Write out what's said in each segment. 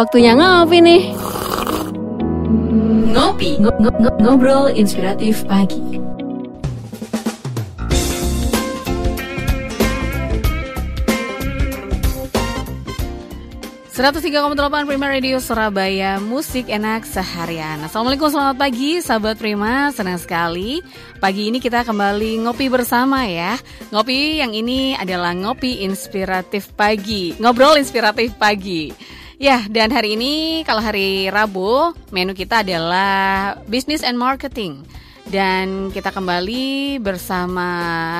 waktunya ngopi nih. Ngopi, ng ng ngobrol inspiratif pagi. 103,8 Prima Radio Surabaya Musik enak seharian Assalamualaikum selamat pagi sahabat Prima Senang sekali Pagi ini kita kembali ngopi bersama ya Ngopi yang ini adalah ngopi inspiratif pagi Ngobrol inspiratif pagi Ya, dan hari ini kalau hari Rabu menu kita adalah Business and Marketing. Dan kita kembali bersama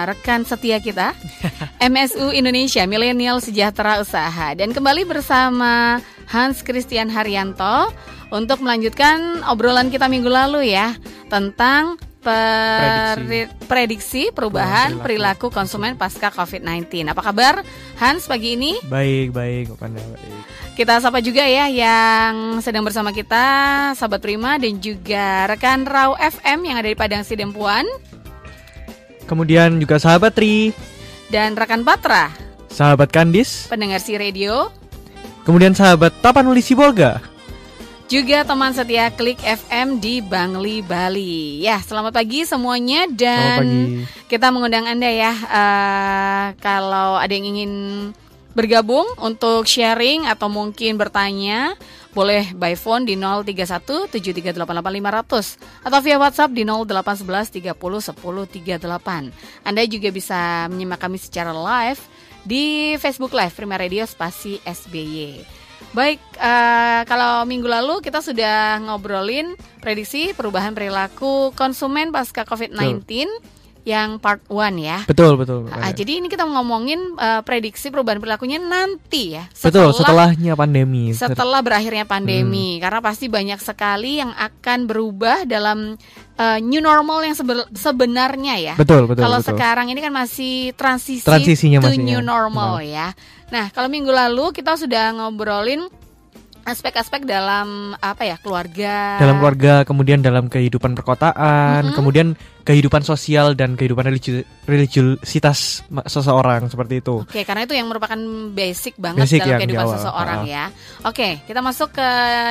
rekan setia kita MSU Indonesia Milenial Sejahtera Usaha. Dan kembali bersama Hans Christian Haryanto untuk melanjutkan obrolan kita minggu lalu ya tentang prediksi, prediksi perubahan perilaku. perilaku konsumen pasca COVID-19. Apa kabar Hans pagi ini? Baik, baik, baik. Kita sapa juga ya yang sedang bersama kita, sahabat Prima dan juga rekan Rau FM yang ada di Padang Sidempuan. Kemudian juga sahabat Tri dan rekan Patra. Sahabat Kandis, pendengar si radio. Kemudian sahabat Tapanuli Sibolga. Juga teman setia Klik FM di Bangli, Bali. Ya, selamat pagi semuanya dan pagi. kita mengundang Anda ya uh, kalau ada yang ingin bergabung untuk sharing atau mungkin bertanya boleh by phone di 031 7388500 atau via WhatsApp di 0811 30 10 38. Anda juga bisa menyimak kami secara live di Facebook Live Prima Radio Spasi SBY. Baik, uh, kalau minggu lalu kita sudah ngobrolin prediksi perubahan perilaku konsumen pasca COVID-19 yang part one ya. Betul, betul. Uh, jadi ini kita ngomongin uh, prediksi perubahan perilakunya nanti ya. Setelah, betul, setelahnya pandemi. Setelah berakhirnya pandemi, hmm. karena pasti banyak sekali yang akan berubah dalam uh, new normal yang sebenarnya ya. Betul, betul. Kalau sekarang ini kan masih transisi Transisinya to new normal hmm. ya. Nah, kalau minggu lalu kita sudah ngobrolin aspek-aspek dalam apa ya keluarga. Dalam keluarga kemudian dalam kehidupan perkotaan mm-hmm. kemudian kehidupan sosial dan kehidupan religi- religiusitas seseorang seperti itu. Oke karena itu yang merupakan basic banget basic dalam kehidupan awal. seseorang uh. ya. Oke kita masuk ke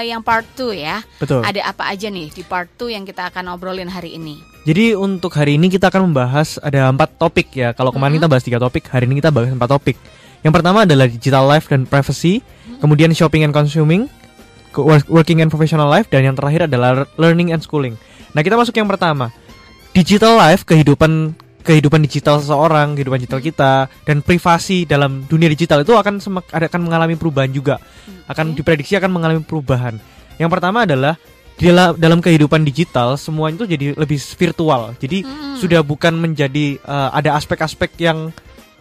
yang part 2 ya. Betul. Ada apa aja nih di part 2 yang kita akan obrolin hari ini? Jadi untuk hari ini kita akan membahas ada empat topik ya. Kalau kemarin mm-hmm. kita bahas tiga topik hari ini kita bahas empat topik. Yang pertama adalah digital life dan privacy, kemudian shopping and consuming, working and professional life, dan yang terakhir adalah learning and schooling. Nah, kita masuk yang pertama. Digital life, kehidupan kehidupan digital seseorang, kehidupan digital kita dan privasi dalam dunia digital itu akan semak, akan mengalami perubahan juga. Akan diprediksi akan mengalami perubahan. Yang pertama adalah dalam dalam kehidupan digital semuanya itu jadi lebih virtual. Jadi hmm. sudah bukan menjadi uh, ada aspek-aspek yang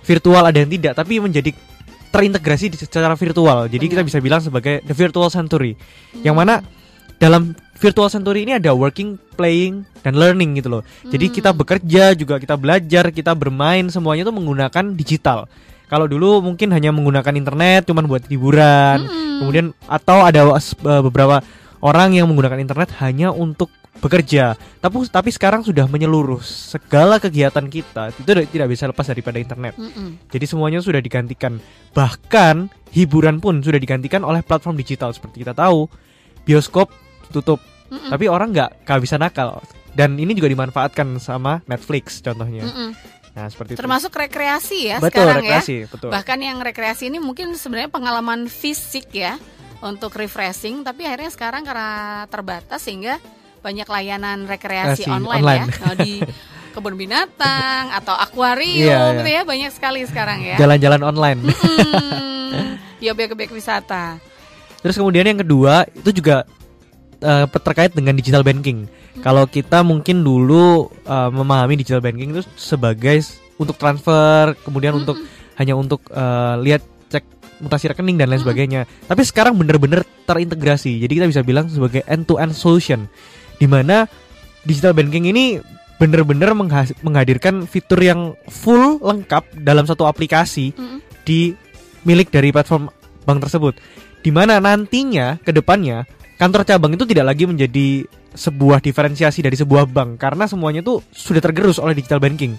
virtual ada yang tidak tapi menjadi terintegrasi secara virtual jadi Benar. kita bisa bilang sebagai the virtual century hmm. yang mana dalam virtual century ini ada working playing dan learning gitu loh hmm. jadi kita bekerja juga kita belajar kita bermain semuanya itu menggunakan digital kalau dulu mungkin hanya menggunakan internet cuman buat hiburan hmm. kemudian atau ada uh, beberapa orang yang menggunakan internet hanya untuk bekerja. Tapi tapi sekarang sudah menyeluruh segala kegiatan kita itu tidak bisa lepas daripada internet. Mm -mm. Jadi semuanya sudah digantikan. Bahkan hiburan pun sudah digantikan oleh platform digital seperti kita tahu. Bioskop tutup. Mm -mm. Tapi orang nggak bisa nakal. Dan ini juga dimanfaatkan sama Netflix contohnya. Mm -mm. Nah, seperti Termasuk itu. rekreasi ya betul, sekarang ya. rekreasi, ya. Betul. Bahkan yang rekreasi ini mungkin sebenarnya pengalaman fisik ya untuk refreshing, tapi akhirnya sekarang karena terbatas sehingga banyak layanan rekreasi online, online ya. nah, di kebun binatang atau akuarium iya, gitu iya. ya banyak sekali sekarang ya. Jalan-jalan online. Hmm, ya obyek-obyek wisata. Terus kemudian yang kedua itu juga uh, terkait dengan digital banking. Hmm. kalau kita mungkin dulu uh, memahami digital banking itu sebagai untuk transfer kemudian hmm. untuk hanya untuk uh, lihat cek mutasi rekening dan lain hmm. sebagainya. Tapi sekarang benar-benar terintegrasi. Jadi kita bisa bilang sebagai end to end solution di mana digital banking ini benar-benar menghadirkan fitur yang full lengkap dalam satu aplikasi mm-hmm. di milik dari platform bank tersebut. Di mana nantinya ke depannya kantor cabang itu tidak lagi menjadi sebuah diferensiasi dari sebuah bank karena semuanya itu sudah tergerus oleh digital banking.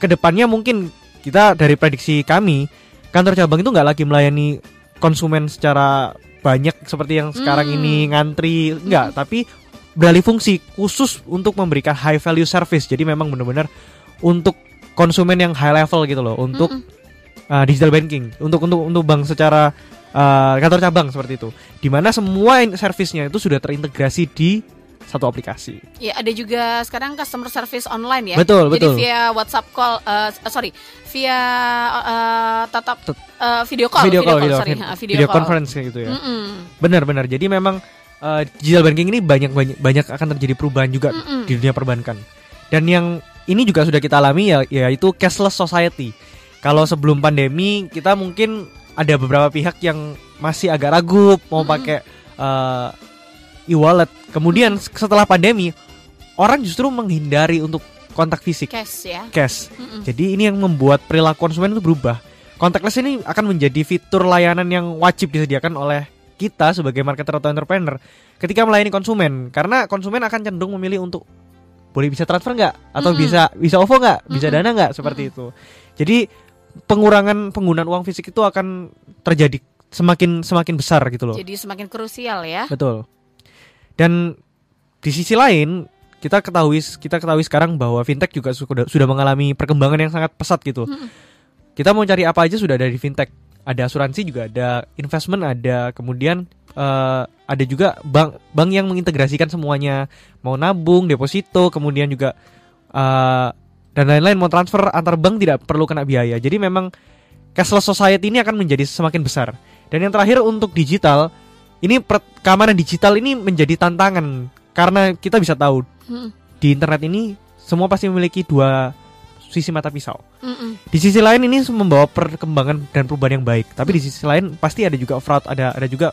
Ke depannya mungkin kita dari prediksi kami kantor cabang itu nggak lagi melayani konsumen secara banyak seperti yang sekarang Hmm. ini ngantri enggak tapi beralih fungsi khusus untuk memberikan high value service jadi memang benar-benar untuk konsumen yang high level gitu loh untuk Mm-mm. uh, digital banking untuk untuk untuk bank secara uh, kantor cabang seperti itu di mana semua in- servisnya itu sudah terintegrasi di satu aplikasi Ya ada juga sekarang customer service online ya. Betul, Jadi betul. via WhatsApp call, eh, sorry, via eh, tatap eh, video call, video call, video, sorry, vid- Ha, video call. conference gitu ya Mm-mm. benar-benar jadi memang uh, digital banking ini banyak banyak banyak akan terjadi perubahan juga Mm-mm. di dunia perbankan dan yang ini juga sudah kita alami ya yaitu cashless society kalau sebelum pandemi kita mungkin ada beberapa pihak yang masih agak ragu mau Mm-mm. pakai uh, e-wallet kemudian setelah pandemi orang justru menghindari untuk kontak fisik Cash ya. cash Mm-mm. jadi ini yang membuat perilaku konsumen itu berubah. Contactless ini akan menjadi fitur layanan yang wajib disediakan oleh kita sebagai marketer atau entrepreneur ketika melayani konsumen karena konsumen akan cenderung memilih untuk boleh bisa transfer nggak atau Mm-mm. bisa bisa OVO nggak bisa Mm-mm. dana nggak seperti itu jadi pengurangan penggunaan uang fisik itu akan terjadi semakin semakin besar gitu loh Jadi semakin krusial ya. Betul. Dan di sisi lain kita ketahui kita ketahui sekarang bahwa fintech juga sudah sudah mengalami perkembangan yang sangat pesat gitu. Mm-mm. Kita mau cari apa aja sudah ada di fintech. Ada asuransi juga ada, investment ada, kemudian eh, ada juga bank bank yang mengintegrasikan semuanya, mau nabung, deposito, kemudian juga eh, dan lain-lain mau transfer antar bank tidak perlu kena biaya. Jadi memang cashless society ini akan menjadi semakin besar. Dan yang terakhir untuk digital, ini keamanan digital ini menjadi tantangan karena kita bisa tahu Mm-mm. di internet ini semua pasti memiliki dua sisi mata pisau. Mm-mm. Di sisi lain ini membawa perkembangan dan perubahan yang baik, tapi di sisi lain pasti ada juga fraud, ada ada juga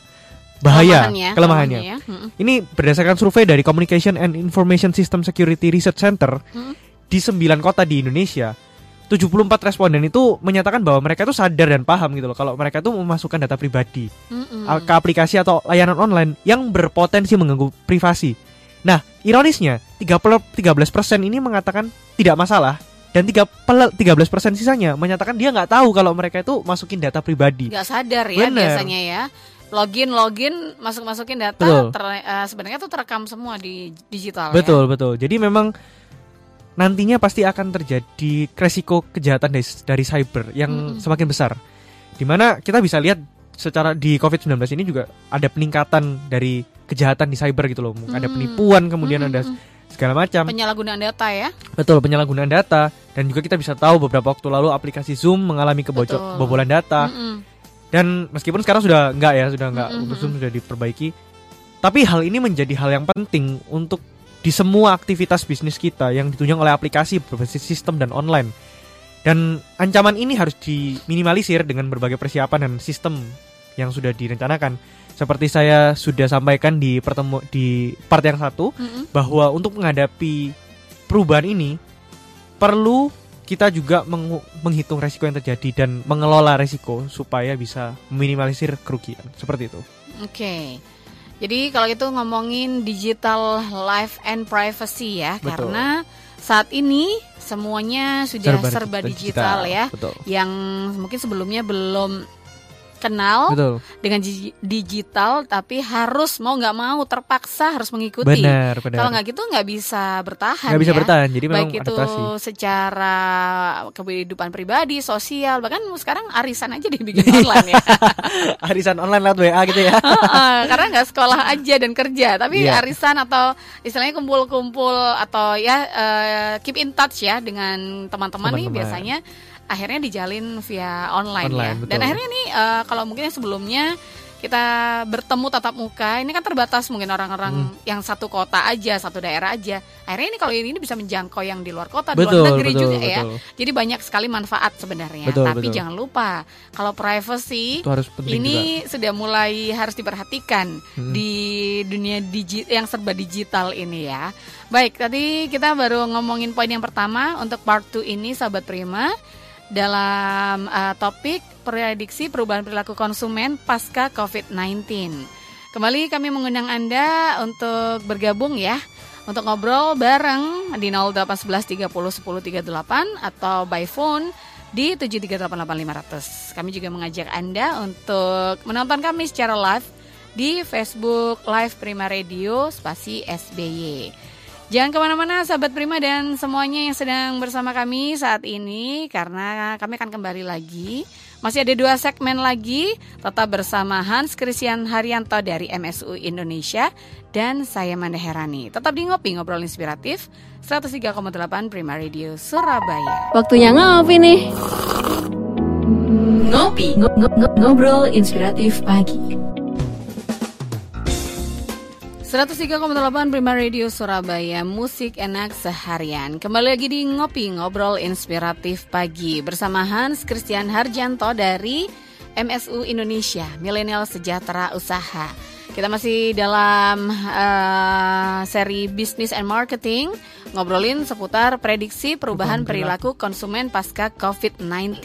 bahaya, Kelemahannya, kelemahannya. ya. Mm-mm. Ini berdasarkan survei dari Communication and Information System Security Research Center Mm. di 9 kota di Indonesia. 74 responden itu menyatakan bahwa mereka itu sadar dan paham gitu loh kalau mereka itu memasukkan data pribadi Mm-mm. ke aplikasi atau layanan online yang berpotensi mengganggu privasi. Nah, ironisnya 30 13% ini mengatakan tidak masalah dan 3 13% sisanya menyatakan dia nggak tahu kalau mereka itu masukin data pribadi. nggak sadar ya Bener. biasanya ya login login masuk masukin data Betul. ter- eh, sebenarnya tuh terekam semua di digital ya. Betul, betul. Jadi memang nantinya pasti akan terjadi resiko kejahatan dari, dari cyber yang Mm-mm. semakin besar. Di mana kita bisa lihat secara di COVID-19 ini juga ada peningkatan dari kejahatan di cyber gitu loh. Ada Mm. penipuan, kemudian ada Mm-mm. Segala macam. penyalahgunaan data ya Betul, penyalahgunaan data dan juga kita bisa tahu beberapa waktu lalu aplikasi Zoom mengalami kebobolan data Mm-mm. dan meskipun sekarang sudah enggak ya, sudah enggak Mm-mm. Zoom sudah diperbaiki. Tapi hal ini menjadi hal yang penting untuk di semua aktivitas bisnis kita yang ditunjang oleh aplikasi berbasis sistem dan online. Dan ancaman ini harus diminimalisir dengan berbagai persiapan dan sistem yang sudah direncanakan. Seperti saya sudah sampaikan di pertemu di part yang satu, Mm-mm. bahwa untuk menghadapi perubahan ini perlu kita juga mengu- menghitung resiko yang terjadi dan mengelola resiko supaya bisa meminimalisir kerugian seperti itu. Oke. Jadi kalau itu ngomongin digital life and privacy ya, Betul. karena saat ini semuanya sudah serba, digital, ya. Betul. Yang mungkin sebelumnya belum kenal Betul. dengan gi- digital, tapi harus mau nggak mau terpaksa harus mengikuti. Benar, benar. Kalau nggak gitu nggak bisa bertahan. nggak bisa ya. bertahan, jadi memang Baik itu adaptasi. secara kehidupan pribadi, sosial, bahkan sekarang arisan aja dibikin online ya. Arisan online lewat WA gitu ya. Karena nggak sekolah aja dan kerja, tapi Iya. arisan atau istilahnya kumpul-kumpul atau ya eh, keep in touch ya dengan teman-teman nih biasanya akhirnya dijalin via online, Online, ya. betul. Dan akhirnya nih eh, kalau mungkin yang sebelumnya kita bertemu tatap muka, ini kan terbatas mungkin orang-orang Hmm. yang satu kota aja, satu daerah aja. Akhirnya ini kalau ini bisa menjangkau yang di luar kota, di betul, luar negeri betul, juga ya. betul. Jadi banyak sekali manfaat sebenarnya. Betul, Tapi betul. jangan lupa kalau privacy harus ini juga. sudah mulai harus diperhatikan Hmm. di dunia digi yang serba digital ini ya. Baik, tadi kita baru ngomongin poin yang pertama untuk part 2 ini sahabat Prima dalam uh, topik prediksi perubahan perilaku konsumen pasca COVID-19. Kembali kami mengundang Anda untuk bergabung ya untuk ngobrol bareng di 0811 30 10 38 atau by phone di 7388500. Kami juga mengajak Anda untuk menonton kami secara live di Facebook Live Prima Radio spasi SBY. Jangan ke mana-mana sahabat Prima dan semuanya yang sedang bersama kami saat ini karena kami akan kembali lagi. Masih ada dua segmen lagi, tetap bersama Hans Christian Haryanto dari MSU Indonesia dan saya Manda Herani. Tetap di Ngopi Ngobrol Inspiratif 103,8 Prima Radio Surabaya. Waktunya ngopi nih. Ngopi, ngo- ngo- ngo- ngobrol inspiratif pagi. 103,8 Prima Radio Surabaya Musik enak seharian. Kembali lagi di Ngopi Ngobrol Inspiratif Pagi Bersama Hans Christian Harjanto dari MSU Indonesia Milenial Sejahtera Usaha. Kita masih dalam eh, seri Business and Marketing Ngobrolin seputar prediksi perubahan perilaku konsumen pasca COVID-19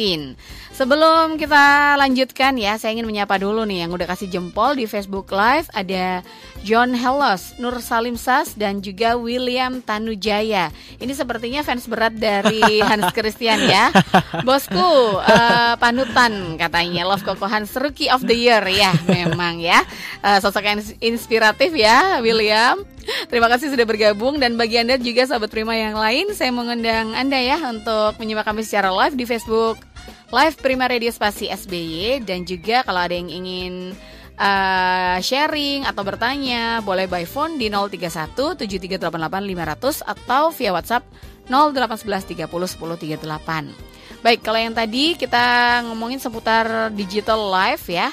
Sebelum kita lanjutkan ya Saya ingin menyapa dulu nih yang udah kasih jempol di Facebook Live Ada John Hellos, Nur Salim Sas, dan juga William Tanujaya. Ini sepertinya fans berat dari Hans Christian ya. Bosku, eh, panutan katanya. Love Koko Hans Rookie of the Year ya, memang ya. Eh, sosok yang ins- inspiratif ya, William. Terima kasih sudah bergabung dan bagi Anda juga sahabat Prima yang lain, saya mengundang Anda ya untuk menyimak kami secara live di Facebook Live Prima Radio Spasi SBY dan juga kalau ada yang ingin uh, sharing atau bertanya boleh by phone di 031 7388 500 atau via WhatsApp 0811 30 10 38. Baik, kalau yang tadi kita ngomongin seputar digital live ya.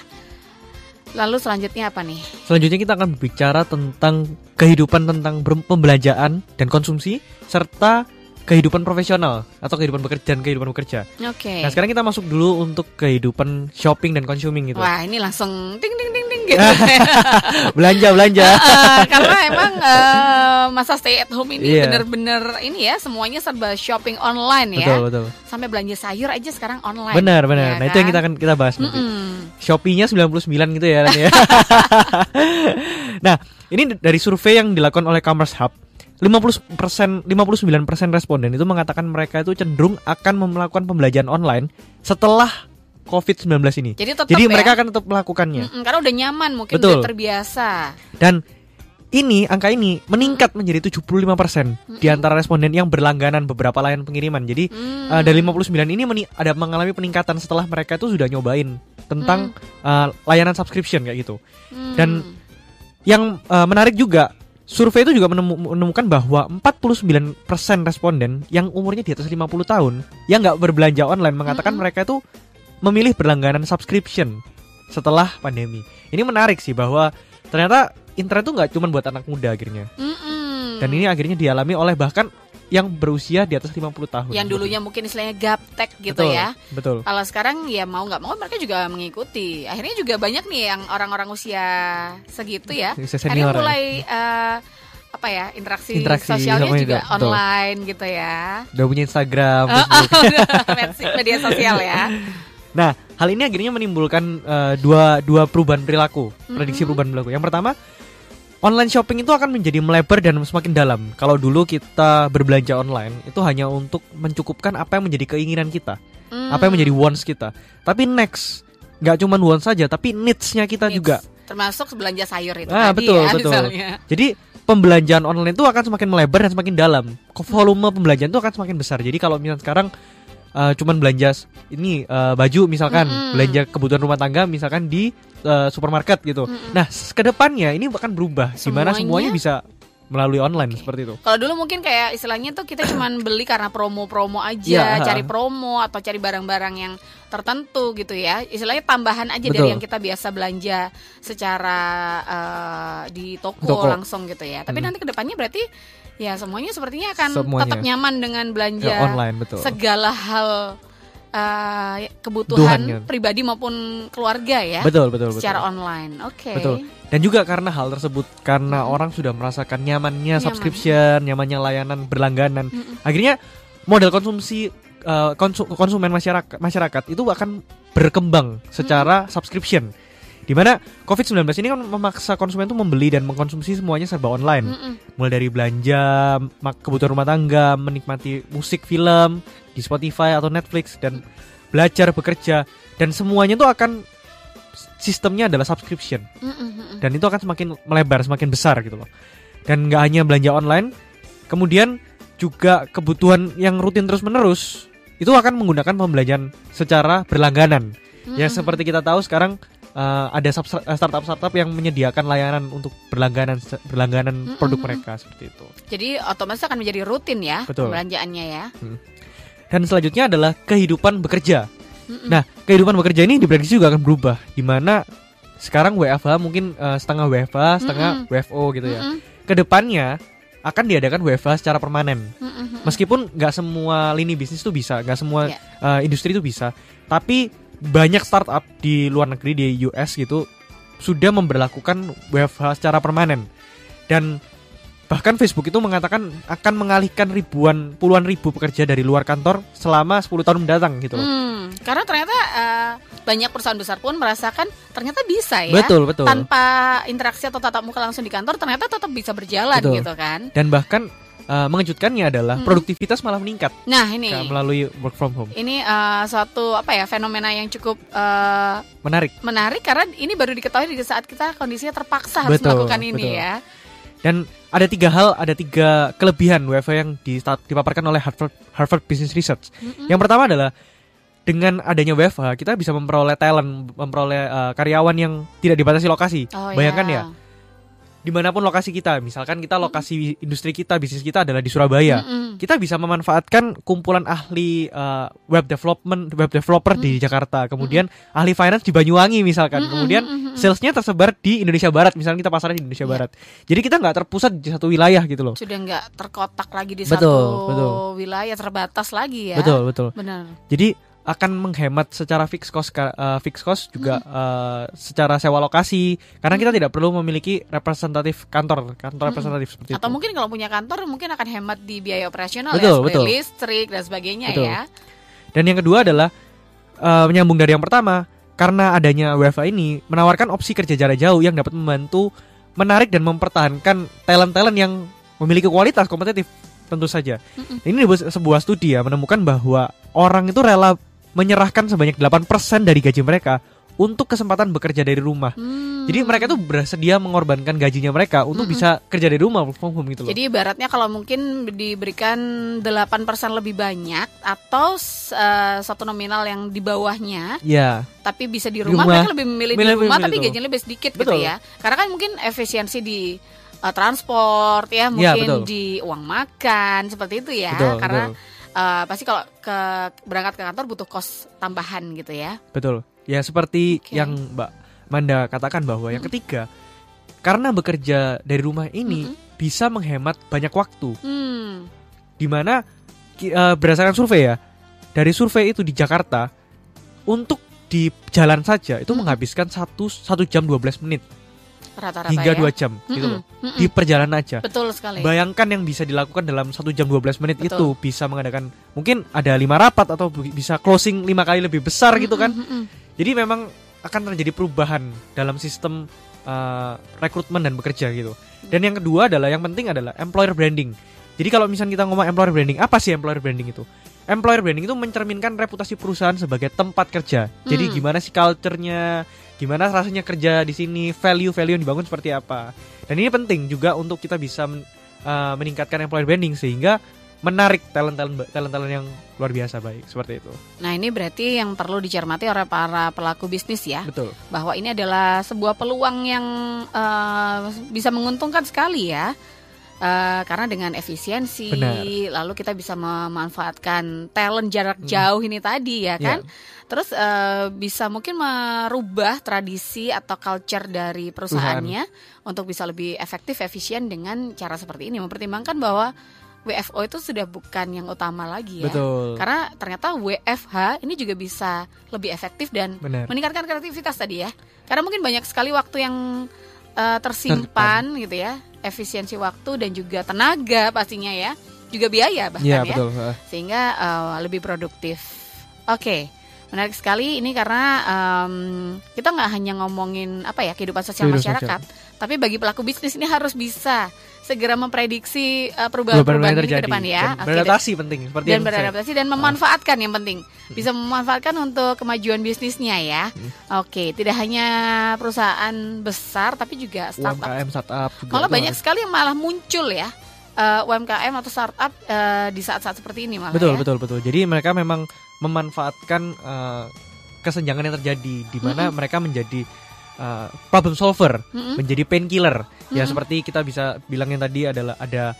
Lalu selanjutnya apa nih? Selanjutnya kita akan berbicara tentang kehidupan tentang pembelanjaan dan konsumsi serta kehidupan profesional atau kehidupan bekerja dan kehidupan bekerja. Oke. Nah, sekarang kita masuk dulu untuk kehidupan shopping dan consuming gitu. Wah, ini langsung ting ting ting ting gitu. belanja, belanja. Eh, karena emang eh, masa stay at home ini Iya. bener-bener ini ya semuanya serba shopping online ya. Betul, betul. Sampai belanja sayur aja sekarang online. Benar, benar. ya nah, itu yang kan? kita akan kita bahas nanti. Mm-mm. Shopee-nya 99 gitu ya. Ya. nah, ini dari survei yang dilakukan oleh Commerce Hub 50% 59% responden itu mengatakan mereka itu cenderung akan melakukan pembelajaran online setelah COVID-19 ini. Jadi tetap Jadi ya. mereka akan tetap melakukannya. Mm-mm, karena udah nyaman mungkin Betul. udah terbiasa. Dan ini angka ini meningkat menjadi 75% di antara responden yang berlangganan beberapa layanan pengiriman. Jadi Hmm. uh, dari 59 ini meni- ada mengalami peningkatan setelah mereka itu sudah nyobain tentang uh, layanan subscription kayak gitu. Hmm. Dan yang uh, menarik juga survei itu juga menemu- menemukan bahwa 49% responden yang umurnya di atas 50 tahun yang nggak berbelanja online mengatakan mereka itu memilih berlangganan subscription setelah pandemi. Ini menarik sih bahwa ternyata internet itu nggak cuma buat anak muda akhirnya. Dan ini akhirnya dialami oleh bahkan yang berusia di atas 50 tahun. yang dulunya mungkin istilahnya gaptek gitu betul, ya. Betul. Kalau sekarang ya mau nggak mau mereka juga mengikuti. Akhirnya juga banyak nih yang orang-orang usia segitu ya. Usia Akhirnya ya. mulai eh, apa ya interaksi, Interaksi sosialnya juga betul. online gitu ya. Udah punya Instagram, Oh. Medsi- media sosial ya. Nah, hal ini akhirnya menimbulkan eh, dua dua perubahan perilaku, prediksi Mhm. perubahan perilaku. Yang pertama, online shopping itu akan menjadi melebar dan semakin dalam. Kalau dulu kita berbelanja online itu hanya untuk mencukupkan apa yang menjadi keinginan kita, Hmm. apa yang menjadi wants kita. Tapi next, nggak cuma wants saja, tapi needs-nya kita Needs. juga. Termasuk belanja sayur itu Ah, tadi betul, ya betul. misalnya. Jadi pembelanjaan online itu akan semakin melebar dan semakin dalam. Volume pembelanjaan itu akan semakin besar. Jadi kalau misalnya sekarang uh, cuman belanja ini uh, baju misalkan, Mm-mm. belanja kebutuhan rumah tangga misalkan di uh, supermarket gitu. Mm-mm. Nah, s- ke depannya ini akan berubah. Gimana Semuanya? semuanya bisa melalui online seperti itu. Kalau dulu mungkin kayak istilahnya tuh kita cuman beli karena promo-promo aja, Iya, ha. cari promo atau cari barang-barang yang tertentu gitu ya. Istilahnya tambahan aja Betul. dari yang kita biasa belanja secara eh, di toko, Toko. langsung gitu ya. Tapi Hmm. nanti ke depannya berarti ya semuanya sepertinya akan Semuanya. tetap nyaman dengan belanja Ya, online betul. segala hal eh, Tuhannya. kebutuhan pribadi maupun keluarga ya. Betul, betul, betul. Secara online. Oke. Betul. Dan juga karena hal tersebut, karena orang sudah merasakan nyamannya Nyaman. subscription, nyamannya layanan berlangganan, Mm-mm. akhirnya model konsumsi uh, konsu- konsumen masyarakat masyarakat itu akan berkembang secara subscription. Di mana COVID-19 ini kan memaksa konsumen itu membeli dan mengkonsumsi semuanya serba online. Mm-mm. Mulai dari belanja, kebutuhan rumah tangga, menikmati musik, film di Spotify atau Netflix dan belajar, bekerja dan semuanya itu akan sistemnya adalah subscription Mm, mm, mm, mm. dan itu akan semakin melebar, semakin besar gitu loh. Dan nggak hanya belanja online, kemudian juga kebutuhan yang rutin terus menerus itu akan menggunakan pembelanjaan secara berlangganan. Ya Mm, mm. seperti kita tahu sekarang eh, ada eh, startup-startup yang menyediakan layanan untuk berlangganan berlangganan Mm, produk mm, mm. mereka seperti itu. Jadi otomatis akan menjadi rutin ya Betul. pembelanjaannya ya. Dan selanjutnya adalah kehidupan bekerja. Mm-mm. Nah, kehidupan bekerja ini diprediksi juga akan berubah di mana sekarang WFH mungkin eh, setengah WFH, setengah Mm-mm. WFO gitu ya. Mm-mm, Ke depannya akan diadakan WFH secara permanen. mm-mm. Meskipun nggak semua lini bisnis itu bisa, nggak semua Ya. eh, industri itu bisa, tapi banyak startup di luar negeri di US gitu sudah memberlakukan WFH secara permanen dan bahkan Facebook itu mengatakan akan mengalihkan ribuan puluhan ribu pekerja dari luar kantor selama 10 tahun mendatang gitu loh. Hmm, karena ternyata eh, banyak perusahaan besar pun merasakan ternyata bisa ya. Betul, betul. Tanpa interaksi atau tatap muka langsung di kantor ternyata tetap bisa berjalan Betul. gitu kan. Dan bahkan eh, mengejutkannya adalah Hmm. produktivitas malah meningkat Nah, ini melalui work from home. ini eh, suatu apa ya fenomena yang cukup eh, Menarik. menarik karena ini baru diketahui di saat kita kondisinya terpaksa harus Betul, melakukan ini betul. ya. Dan ada tiga hal, ada tiga kelebihan WFH yang di- dipaparkan oleh Harvard Harvard Business Research. Mm-mm. Yang pertama adalah dengan adanya WFH kita bisa memperoleh talent, memperoleh uh, karyawan yang tidak dibatasi lokasi. Oh, Bayangkan ya. ya, di mana pun lokasi kita, misalkan kita lokasi industri kita, bisnis kita adalah di Surabaya, Mm-mm. kita bisa memanfaatkan kumpulan ahli uh, web development, web developer di Jakarta, kemudian ahli finance di Banyuwangi misalkan, Mm-mm, kemudian salesnya tersebar di Indonesia Barat, misalnya kita pasarnya di Indonesia Iya. Barat. Jadi kita nggak terpusat di satu wilayah gitu loh. sudah nggak terkotak lagi di Betul, satu betul. wilayah terbatas lagi ya. Betul betul. Benar. Jadi akan menghemat secara fixed cost uh, fixed cost juga uh, secara sewa lokasi karena kita tidak perlu memiliki representatif kantor kantor representatif seperti Atau itu. mungkin kalau punya kantor mungkin akan hemat di biaya operasional Betul, ya, seperti betul. listrik dan sebagainya Betul. ya. Dan yang kedua adalah uh, menyambung dari yang pertama karena adanya WFA ini menawarkan opsi kerja jarak jauh yang dapat membantu menarik dan mempertahankan talent-talent yang memiliki kualitas kompetitif tentu saja. Mm-mm. Ini sebuah studi ya menemukan bahwa orang itu rela menyerahkan sebanyak 8% dari gaji mereka untuk kesempatan bekerja dari rumah. Hmm. Jadi mereka tuh bersedia mengorbankan gajinya mereka untuk Mm-mm. bisa kerja dari rumah work from home gitu loh. Jadi ibaratnya kalau mungkin diberikan 8% lebih banyak atau eh, satu nominal yang di bawahnya ya, tapi bisa di Di rumah, rumah. mereka lebih memilih Milih- di rumah tapi itu. gajinya lebih sedikit gitu Betul. ya. Karena kan mungkin efisiensi di eh, transport ya, Ya, mungkin betul. di uang makan seperti itu ya. betul, Karena betul. Eh, pasti kalau ke berangkat ke kantor butuh kos tambahan gitu ya. Betul. Ya seperti Oke. yang Mbak Manda katakan bahwa yang ketiga karena bekerja dari rumah ini Mm-mm. bisa menghemat banyak waktu. Hmm. Di mana ki- eh, berdasarkan survei ya, dari survei itu di Jakarta untuk di jalan saja itu Mm-mm. menghabiskan satu satu jam 12 menit Rata-rata hingga ya. dua jam gitu Mm-mm. loh Mm-mm. di perjalanan aja. Betul sekali. Bayangkan yang bisa dilakukan dalam satu jam 12 menit Betul. itu bisa mengadakan mungkin ada lima rapat atau bi- bisa closing lima kali lebih besar gitu kan. Mm-mm, mm-mm. Jadi memang akan terjadi perubahan dalam sistem uh, rekrutmen dan bekerja gitu. Dan yang kedua adalah yang penting adalah employer branding. Jadi kalau misalnya kita ngomong employer branding, apa sih employer branding itu? Employer branding itu mencerminkan reputasi perusahaan sebagai tempat kerja. Jadi Hmm. gimana sih culture-nya, gimana rasanya kerja di sini, value-value yang dibangun seperti apa. Dan ini penting juga untuk kita bisa men- uh, meningkatkan employer branding sehingga menarik talent-talent talent-talent yang luar biasa baik seperti itu. Nah ini berarti yang perlu dicermati oleh para pelaku bisnis ya Betul. bahwa ini adalah sebuah peluang yang eh, bisa menguntungkan sekali ya Eh, karena dengan efisiensi Benar. lalu kita bisa memanfaatkan talent jarak Hmm. jauh ini tadi ya kan Ya. terus eh, bisa mungkin merubah tradisi atau culture dari perusahaannya untuk bisa lebih efektif efisien dengan cara seperti ini mempertimbangkan bahwa WFO itu sudah bukan yang utama lagi ya Betul. karena ternyata WFH ini juga bisa lebih efektif dan Benar. meningkatkan kreativitas tadi ya. Karena mungkin banyak sekali waktu yang eh, tersimpan gitu ya, efisiensi waktu dan juga tenaga pastinya ya, juga biaya bahkan Iya ya, betul. Uh, sehingga eh, lebih produktif. Oke, Menarik sekali ini karena em, kita nggak hanya ngomongin apa ya kehidupan sosial Kehidupan masyarakat, tapi bagi pelaku bisnis ini harus bisa segera memprediksi eh, perubahan-perubahan ini ke depan ya. Dan beradaptasi penting seperti dan yang saya- beradaptasi dan memanfaatkan yang penting bisa memanfaatkan untuk kemajuan bisnisnya ya. Hmm. Oke, tidak hanya perusahaan besar tapi juga startup. UMKM startup juga Malah banyak sekali yang malah muncul ya eh, UMKM atau startup eh, di saat-saat seperti ini malah betul ya. betul betul jadi mereka memang memanfaatkan eh, kesenjangan yang terjadi di mana Mm-mm. mereka menjadi eh, problem solver Mm-mm. menjadi painkiller ya Mm-mm. seperti kita bisa bilang yang tadi adalah ada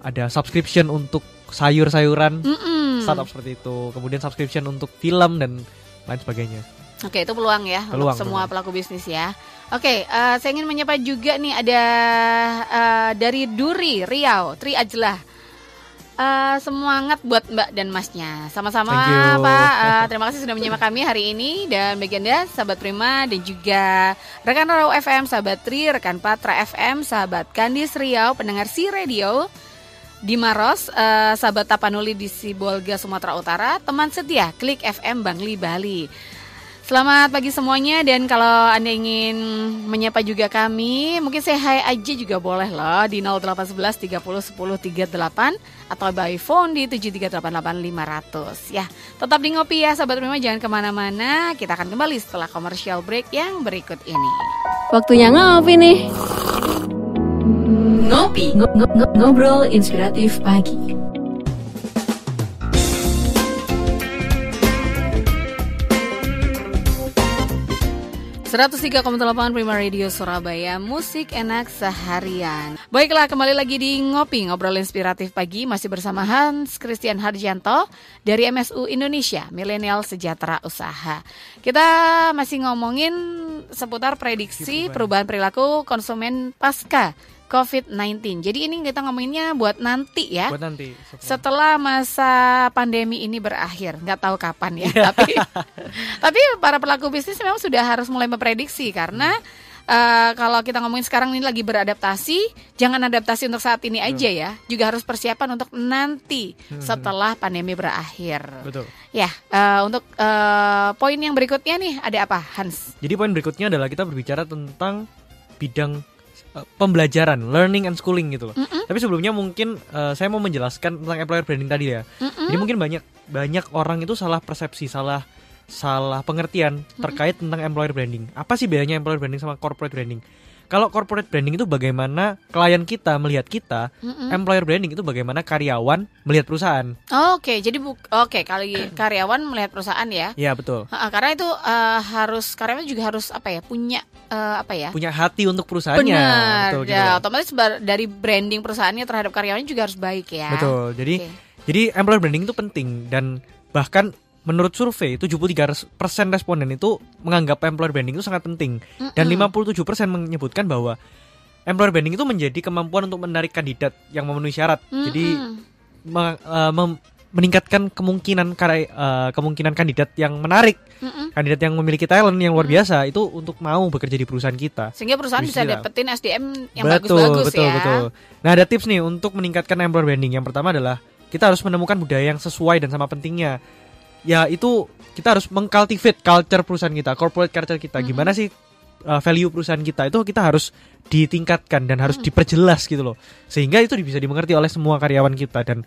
ada subscription untuk sayur-sayuran Mm-mm. startup seperti itu kemudian subscription untuk film dan lain sebagainya Oke, itu peluang ya Peluang, untuk semua peluang. pelaku bisnis ya. Oke, eh, saya ingin menyapa juga nih ada eh, dari Duri Riau, Tri Ajlah. Eh, semangat buat Mbak dan Masnya. Sama-sama. Pak. Eh, terima kasih sudah menyimak kami hari ini dan bagi Anda sahabat Prima dan juga rekan Rau FM, sahabat Tri, rekan Patra FM, sahabat Kandis Riau, pendengar Si Radio. Di Maros, eh, sahabat Tapanuli di Sibolga, Sumatera Utara, teman setia Klik FM Bangli, Bali. Selamat pagi semuanya dan kalau Anda ingin menyapa juga kami, mungkin saya hai aja juga boleh loh di 0811 30 10 38 atau by phone di 7388500 ya. Tetap di ngopi ya sahabat prima jangan ke mana-mana, kita akan kembali setelah commercial break yang berikut ini. Waktunya ngopi nih. Ngopi, ngo- ngo- ngo- ngobrol inspiratif pagi. 103,8 Prima Radio Surabaya Musik enak seharian. Baiklah kembali lagi di Ngopi Ngobrol Inspiratif Pagi Masih bersama Hans Christian Harjanto Dari MSU Indonesia Milenial Sejahtera Usaha. Kita masih ngomongin seputar prediksi perubahan perilaku konsumen pasca COVID-19 Jadi ini kita ngomonginnya buat nanti ya. Buat nanti setelah setelah- masa pandemi ini berakhir, nggak tahu kapan ya, Iya. tapi tapi para pelaku bisnis memang sudah harus mulai memprediksi karena eh, kalau kita ngomongin sekarang ini lagi beradaptasi, jangan adaptasi untuk saat ini aja ya, juga harus persiapan untuk nanti setelah pandemi berakhir. betul. Ya, eh, untuk eh, poin yang berikutnya nih ada apa, Hans? Jadi poin berikutnya adalah kita berbicara tentang bidang uh, pembelajaran, learning and schooling gitu loh. Mm-mm. Tapi sebelumnya mungkin uh, saya mau menjelaskan tentang employer branding tadi ya. Mm-mm. Jadi mungkin banyak banyak orang itu salah persepsi, salah salah pengertian terkait tentang employer branding. Apa sih bedanya employer branding sama corporate branding? Kalau corporate branding itu bagaimana klien kita melihat kita, Mm-mm. employer branding itu bagaimana karyawan melihat perusahaan. Oke, jadi bu- oke kali karyawan melihat perusahaan ya. Ya betul. Ha, karena itu eh, harus karyawan juga harus apa ya punya eh, apa ya Punya hati untuk perusahaannya. benar Betul, gitu ya loh. otomatis dari branding perusahaannya terhadap karyawannya juga harus baik ya Betul. Jadi Oke. Jadi employer branding itu penting dan bahkan menurut survei 73% responden itu menganggap employer branding itu sangat penting dan Mm-mm. 57% menyebutkan bahwa employer branding itu menjadi kemampuan untuk menarik kandidat yang memenuhi syarat. Jadi me- eh, mem- meningkatkan kemungkinan eh, kemungkinan kandidat yang menarik, Mm-mm. kandidat yang memiliki talent yang luar biasa itu untuk mau bekerja di perusahaan kita. sehingga perusahaan bisa dapetin SDM yang betul, bagus-bagus betul, ya betul. Nah, ada tips nih untuk meningkatkan employer branding. Yang pertama adalah kita harus menemukan budaya yang sesuai dan sama pentingnya. Ya, itu kita harus mengcultivate culture perusahaan kita, corporate culture kita. Mm-mm. Gimana sih uh, value perusahaan kita itu kita harus ditingkatkan dan harus diperjelas gitu loh. Sehingga itu bisa dimengerti oleh semua karyawan kita dan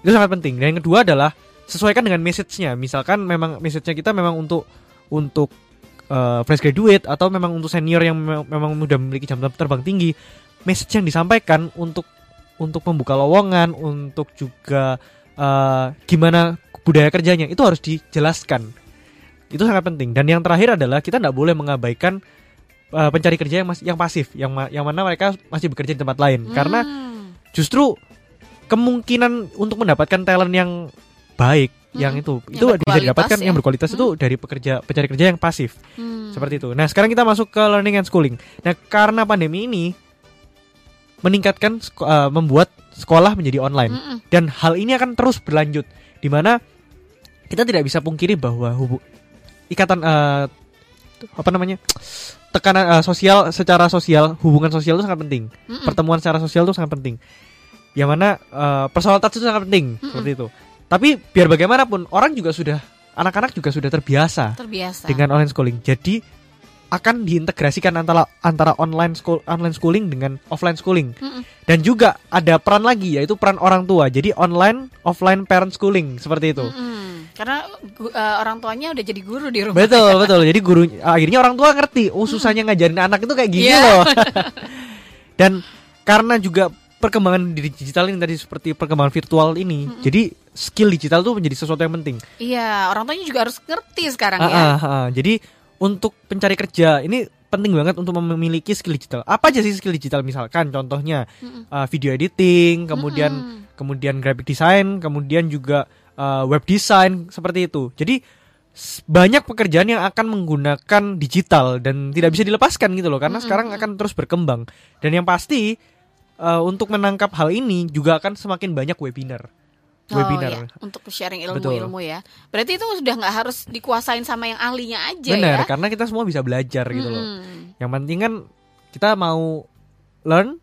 itu sangat penting. Dan yang kedua adalah sesuaikan dengan message-nya. Misalkan memang message-nya kita memang untuk untuk uh, fresh graduate atau memang untuk senior yang memang, memang sudah memiliki jam terbang tinggi, message yang disampaikan untuk untuk membuka lowongan, untuk juga uh, gimana budaya kerjanya itu harus dijelaskan. Itu sangat penting. Dan yang terakhir adalah kita tidak boleh mengabaikan uh, pencari kerja yang mas- yang pasif, yang ma- yang mana mereka masih bekerja di tempat lain. Karena Hmm. justru kemungkinan untuk mendapatkan talent yang baik yang Mm-mm. itu Yang itu bisa didapatkan ya. yang berkualitas itu dari pekerja pencari kerja yang pasif Hmm. seperti itu. Nah sekarang kita masuk ke learning and schooling. Nah karena pandemi ini meningkatkan eh, membuat sekolah menjadi online Mm-mm. dan hal ini akan terus berlanjut di mana kita tidak bisa pungkiri bahwa hubu- ikatan eh, apa namanya tekanan eh, sosial secara sosial hubungan sosial itu sangat penting Mm-mm. pertemuan secara sosial itu sangat penting. Yang mana uh, personal touch itu sangat penting Mm-mm. seperti itu. Tapi biar bagaimanapun orang juga sudah anak-anak juga sudah terbiasa Terbiasa. dengan online schooling. Jadi akan diintegrasikan antara antara online school online schooling dengan offline schooling. Mm-mm. Dan juga ada peran lagi yaitu peran orang tua. Jadi online offline parent schooling seperti itu. Mm-mm. Karena gu- eh, orang tuanya udah jadi guru di rumah. Betul, betul. Jadi guru akhirnya orang tua ngerti, oh susahnya ngajarin anak itu kayak gini Iya. loh. Dan karena juga perkembangan di digital ini tadi seperti perkembangan virtual ini, jadi skill digital tuh menjadi sesuatu yang penting. Iya, orang tuanya juga harus ngerti sekarang Ah, ya. ah, ah. Jadi untuk pencari kerja ini penting banget untuk memiliki skill digital. Apa aja sih skill digital misalkan contohnya Mm-mm. uh, video editing, kemudian Mm-mm. kemudian graphic design, kemudian juga uh, web design seperti itu. Jadi banyak pekerjaan yang akan menggunakan digital dan tidak bisa dilepaskan gitu loh karena Mm-mm. sekarang akan terus berkembang. Dan yang pasti uh, untuk menangkap hal ini juga akan semakin banyak webinar. Oh, webinar. ya, untuk sharing ilmu-ilmu ya. Berarti itu sudah nggak harus dikuasain sama yang ahlinya aja Benar, ya. karena kita semua bisa belajar gitu loh. Mm-mm. Yang penting kan kita mau learn,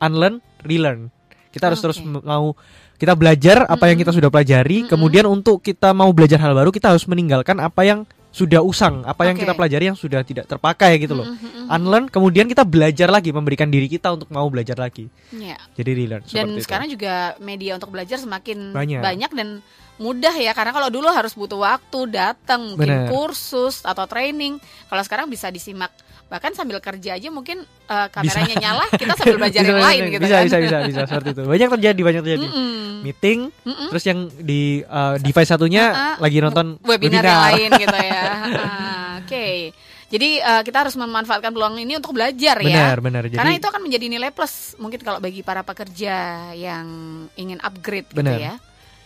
unlearn, relearn. Kita harus terus mau kita belajar apa yang Mm-mm. kita sudah pelajari. Mm-mm. Kemudian untuk kita mau belajar hal baru, kita harus meninggalkan apa yang sudah usang, apa yang Oke. kita pelajari yang sudah tidak terpakai gitu loh. Mm-mm, mm-mm. Unlearn, kemudian kita belajar lagi, memberikan diri kita untuk mau belajar lagi. Ya. Jadi relearn. Dan seperti itu. sekarang juga media untuk belajar semakin Banyak. banyak, dan mudah ya karena kalau dulu harus butuh waktu datang mungkin Benar. kursus atau training. Kalau sekarang bisa disimak bahkan sambil kerja aja mungkin eh, kameranya nyala kita sambil belajar Bisa, yang lain gitu bisa, kan. bisa, bisa, bisa, seperti itu. Banyak terjadi, banyak terjadi. Mm-mm. Meeting, Mm-mm. terus yang di uh, device satunya Ah, ah. lagi nonton webinar, yang lain gitu ya. Ah, Oke. Jadi eh, kita harus memanfaatkan peluang ini untuk belajar ya. Benar, benar. Jadi Karena itu akan menjadi nilai plus mungkin kalau bagi para pekerja yang ingin upgrade gitu Benar. ya.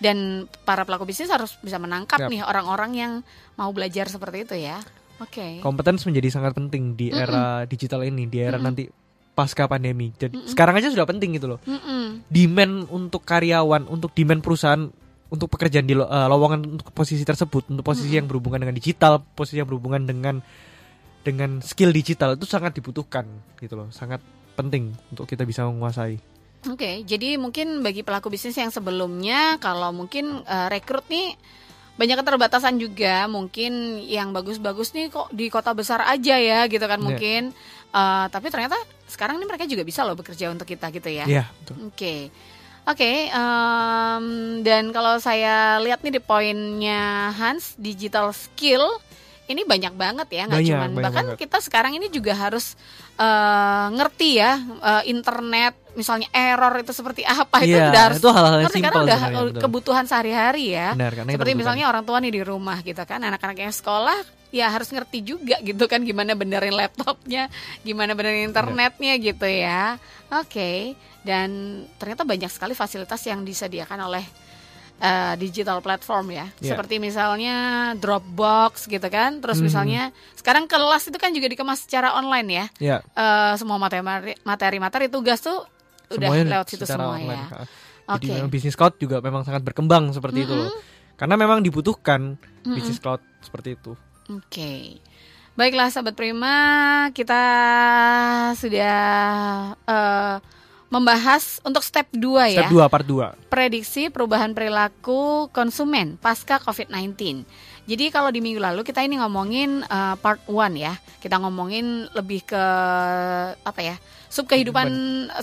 Dan para pelaku bisnis harus bisa menangkap Yap. nih orang-orang yang mau belajar seperti itu ya. Oke. kompetens menjadi sangat penting di era digital ini, di era Mm-mm. nanti pasca pandemi. Jadi Mm-mm. sekarang aja sudah penting gitu loh. Mm-mm. Demand untuk karyawan, untuk demand perusahaan untuk pekerjaan di lo- eh, lowongan untuk posisi tersebut, untuk posisi Mm-mm. yang berhubungan dengan digital, posisi yang berhubungan dengan dengan skill digital itu sangat dibutuhkan gitu loh, sangat penting untuk kita bisa menguasai. Oke, jadi mungkin bagi pelaku bisnis yang sebelumnya kalau mungkin eh, rekrut nih banyak keterbatasan juga, mungkin yang bagus-bagus nih kok di kota besar aja ya gitu kan Iya. mungkin. Eh, tapi ternyata sekarang ini mereka juga bisa loh bekerja untuk kita gitu ya. Iya, betul. Oke. Oke, em, dan kalau saya lihat nih di poinnya Hans, digital skill ini banyak banget ya, nggak banyak bahkan banget. kita sekarang ini juga harus eh, ngerti ya eh, internet, misalnya error itu seperti apa itu Iya, udah harus itu hal-hal yang ngerti karena udah kebutuhan sehari-hari ya. Benar, Seperti misalnya orang tua nih di rumah gitu kan, anak-anak yang sekolah ya harus ngerti juga gitu kan gimana benerin laptopnya, gimana benerin internetnya gitu ya. Oke, dan ternyata banyak sekali fasilitas yang disediakan oleh eh, digital platform ya, Iya. seperti misalnya Dropbox gitu kan, terus Mhm. misalnya sekarang kelas itu kan juga dikemas secara online ya, Ya, Eh, semua materi materi-materi tugas tuh udah semuanya lewat situ semua online. ya. Jadi memang bisnis cloud juga memang sangat berkembang seperti itu loh. Karena memang dibutuhkan Mm-mm. bisnis cloud seperti itu. Oke. Baiklah sahabat Prima, kita sudah eh, membahas untuk step 2 ya. Step 2 part 2. Prediksi perubahan perilaku konsumen pasca COVID-19. Jadi kalau di minggu lalu kita ini ngomongin eh, part 1 ya. Kita ngomongin lebih ke apa ya? Sub kehidupan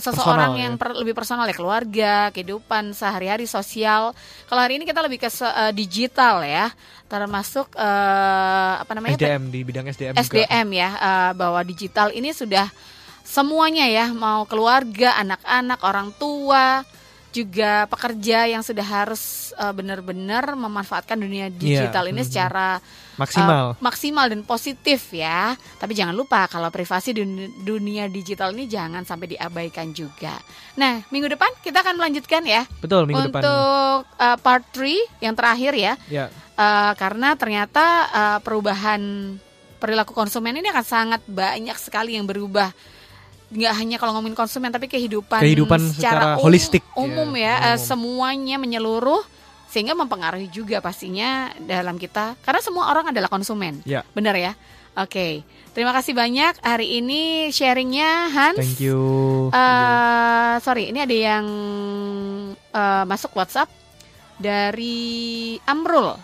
seseorang personal, yang ya. per- lebih personal ya, keluarga, kehidupan sehari-hari sosial. Kalau hari ini kita lebih ke eh, digital ya. Termasuk eh, apa namanya? SDM di bidang SDM, juga. SDM ya eh, bahwa digital ini sudah semuanya ya mau keluarga, anak-anak, orang tua, juga pekerja yang sudah harus eh, benar-benar memanfaatkan dunia digital ini mhm. secara maksimal. eh, maksimal dan positif ya. Tapi jangan lupa kalau privasi dunia, dunia digital ini jangan sampai diabaikan juga. Nah, minggu depan kita akan melanjutkan ya Betul minggu depan. untuk eh, part 3 yang terakhir ya. Ya, Eh, karena ternyata eh, perubahan perilaku konsumen ini akan sangat banyak sekali yang berubah nggak hanya kalau ngomongin konsumen tapi kehidupan, Kehidupan secara umum- holistik, umum ya, ya, eh, umum. semuanya menyeluruh sehingga mempengaruhi juga pastinya dalam kita karena semua orang adalah konsumen ya. benar ya oke terima kasih banyak hari ini sharingnya Hans Thank you. Eh, sorry, ini ada yang eh, masuk WhatsApp dari Amrul.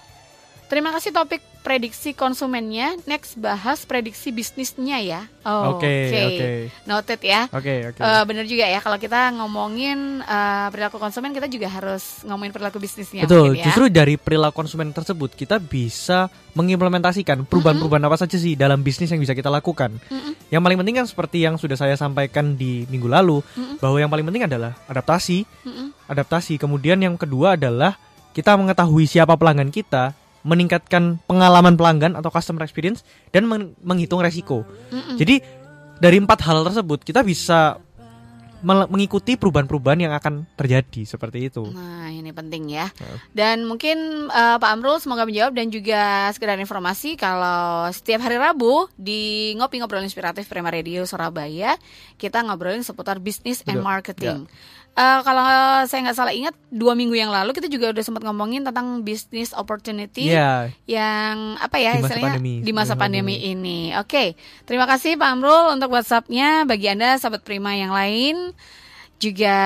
Terima kasih topik prediksi konsumennya. Next bahas prediksi bisnisnya ya. Oh, Oke, oke. Noted ya. Oke, oke. Eh, bener juga ya kalau kita ngomongin eh, perilaku konsumen kita juga harus ngomongin perilaku bisnisnya Betul, ya. justru dari perilaku konsumen tersebut kita bisa mengimplementasikan perubahan-perubahan apa saja sih dalam bisnis yang bisa kita lakukan. Mm-mm. Yang paling penting kan seperti yang sudah saya sampaikan di minggu lalu, Mm-mm. bahwa yang paling penting adalah adaptasi, Mm-mm. adaptasi. Kemudian yang kedua adalah kita mengetahui siapa pelanggan kita, meningkatkan pengalaman pelanggan atau customer experience dan men- menghitung resiko. Mm-mm. Jadi dari empat hal tersebut kita bisa mengikuti perubahan-perubahan yang akan terjadi seperti itu. Nah ini penting ya. Heeh. Dan mungkin eh, Pak Amrul semoga menjawab dan juga sekedar informasi kalau setiap hari Rabu di ngopi ngobrol inspiratif Prima Radio Surabaya kita ngobrolin seputar bisnis and Betul, ya. Eh, kalau saya nggak salah ingat dua minggu yang lalu kita juga udah sempat ngomongin tentang bisnis opportunity Iya, yang apa ya Di masa istilahnya pandemi, di masa sebelum pandemi ini. Oke, terima kasih Pak Amrul untuk WhatsAppnya. Bagi anda sahabat Prima yang lain juga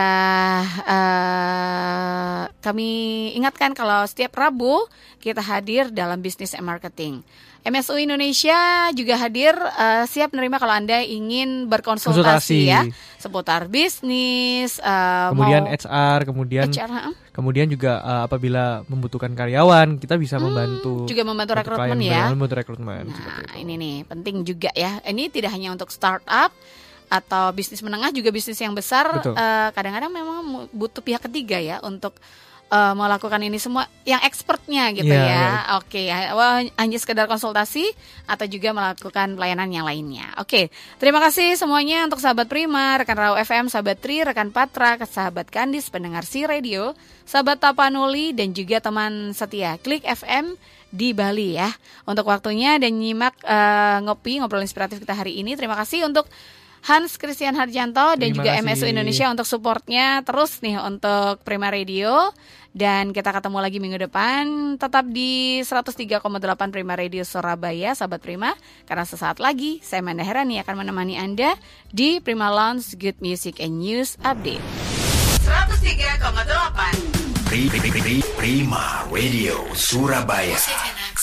eh, kami ingatkan kalau setiap Rabu kita hadir dalam bisnis and marketing. MSU Indonesia juga hadir eh, siap menerima kalau anda ingin berkonsultasi Konsultasi. ya seputar bisnis. eh, kemudian mau HR, kemudian HR, heeh. kemudian juga uh, apabila membutuhkan karyawan kita bisa membantu Hmm, juga membantu rekrutmen ya. membantu rekrutmen Nah, ini nih penting juga ya. Ini tidak hanya untuk startup atau bisnis menengah juga bisnis yang besar. Betul. eh, Kadang-kadang memang mu- butuh pihak ketiga ya untuk eh, melakukan ini semua yang expertnya gitu Iya, ya. Oke, ya. Wah, hanya sekedar konsultasi atau juga melakukan pelayanan yang lainnya. Oke, terima kasih semuanya untuk sahabat Prima, rekan Rau FM, sahabat Tri, rekan Patra, sahabat Kandis, pendengar si radio, sahabat Tapanuli dan juga teman setia Klik FM di Bali ya. Untuk waktunya dan nyimak eh, ngopi ngobrol inspiratif kita hari ini. Terima kasih untuk Hans Christian Harjanto dan Terima juga kasih. MSU Indonesia untuk supportnya terus nih untuk Prima Radio. Dan kita ketemu lagi minggu depan. Tetap di 103,8 Prima Radio Surabaya sahabat Prima. Karena sesaat lagi saya Manda Herani akan menemani Anda di Prima Lounge Good Music and News Update. 103,8 Pri- Pri- Pri- Prima Radio Surabaya. Musik enak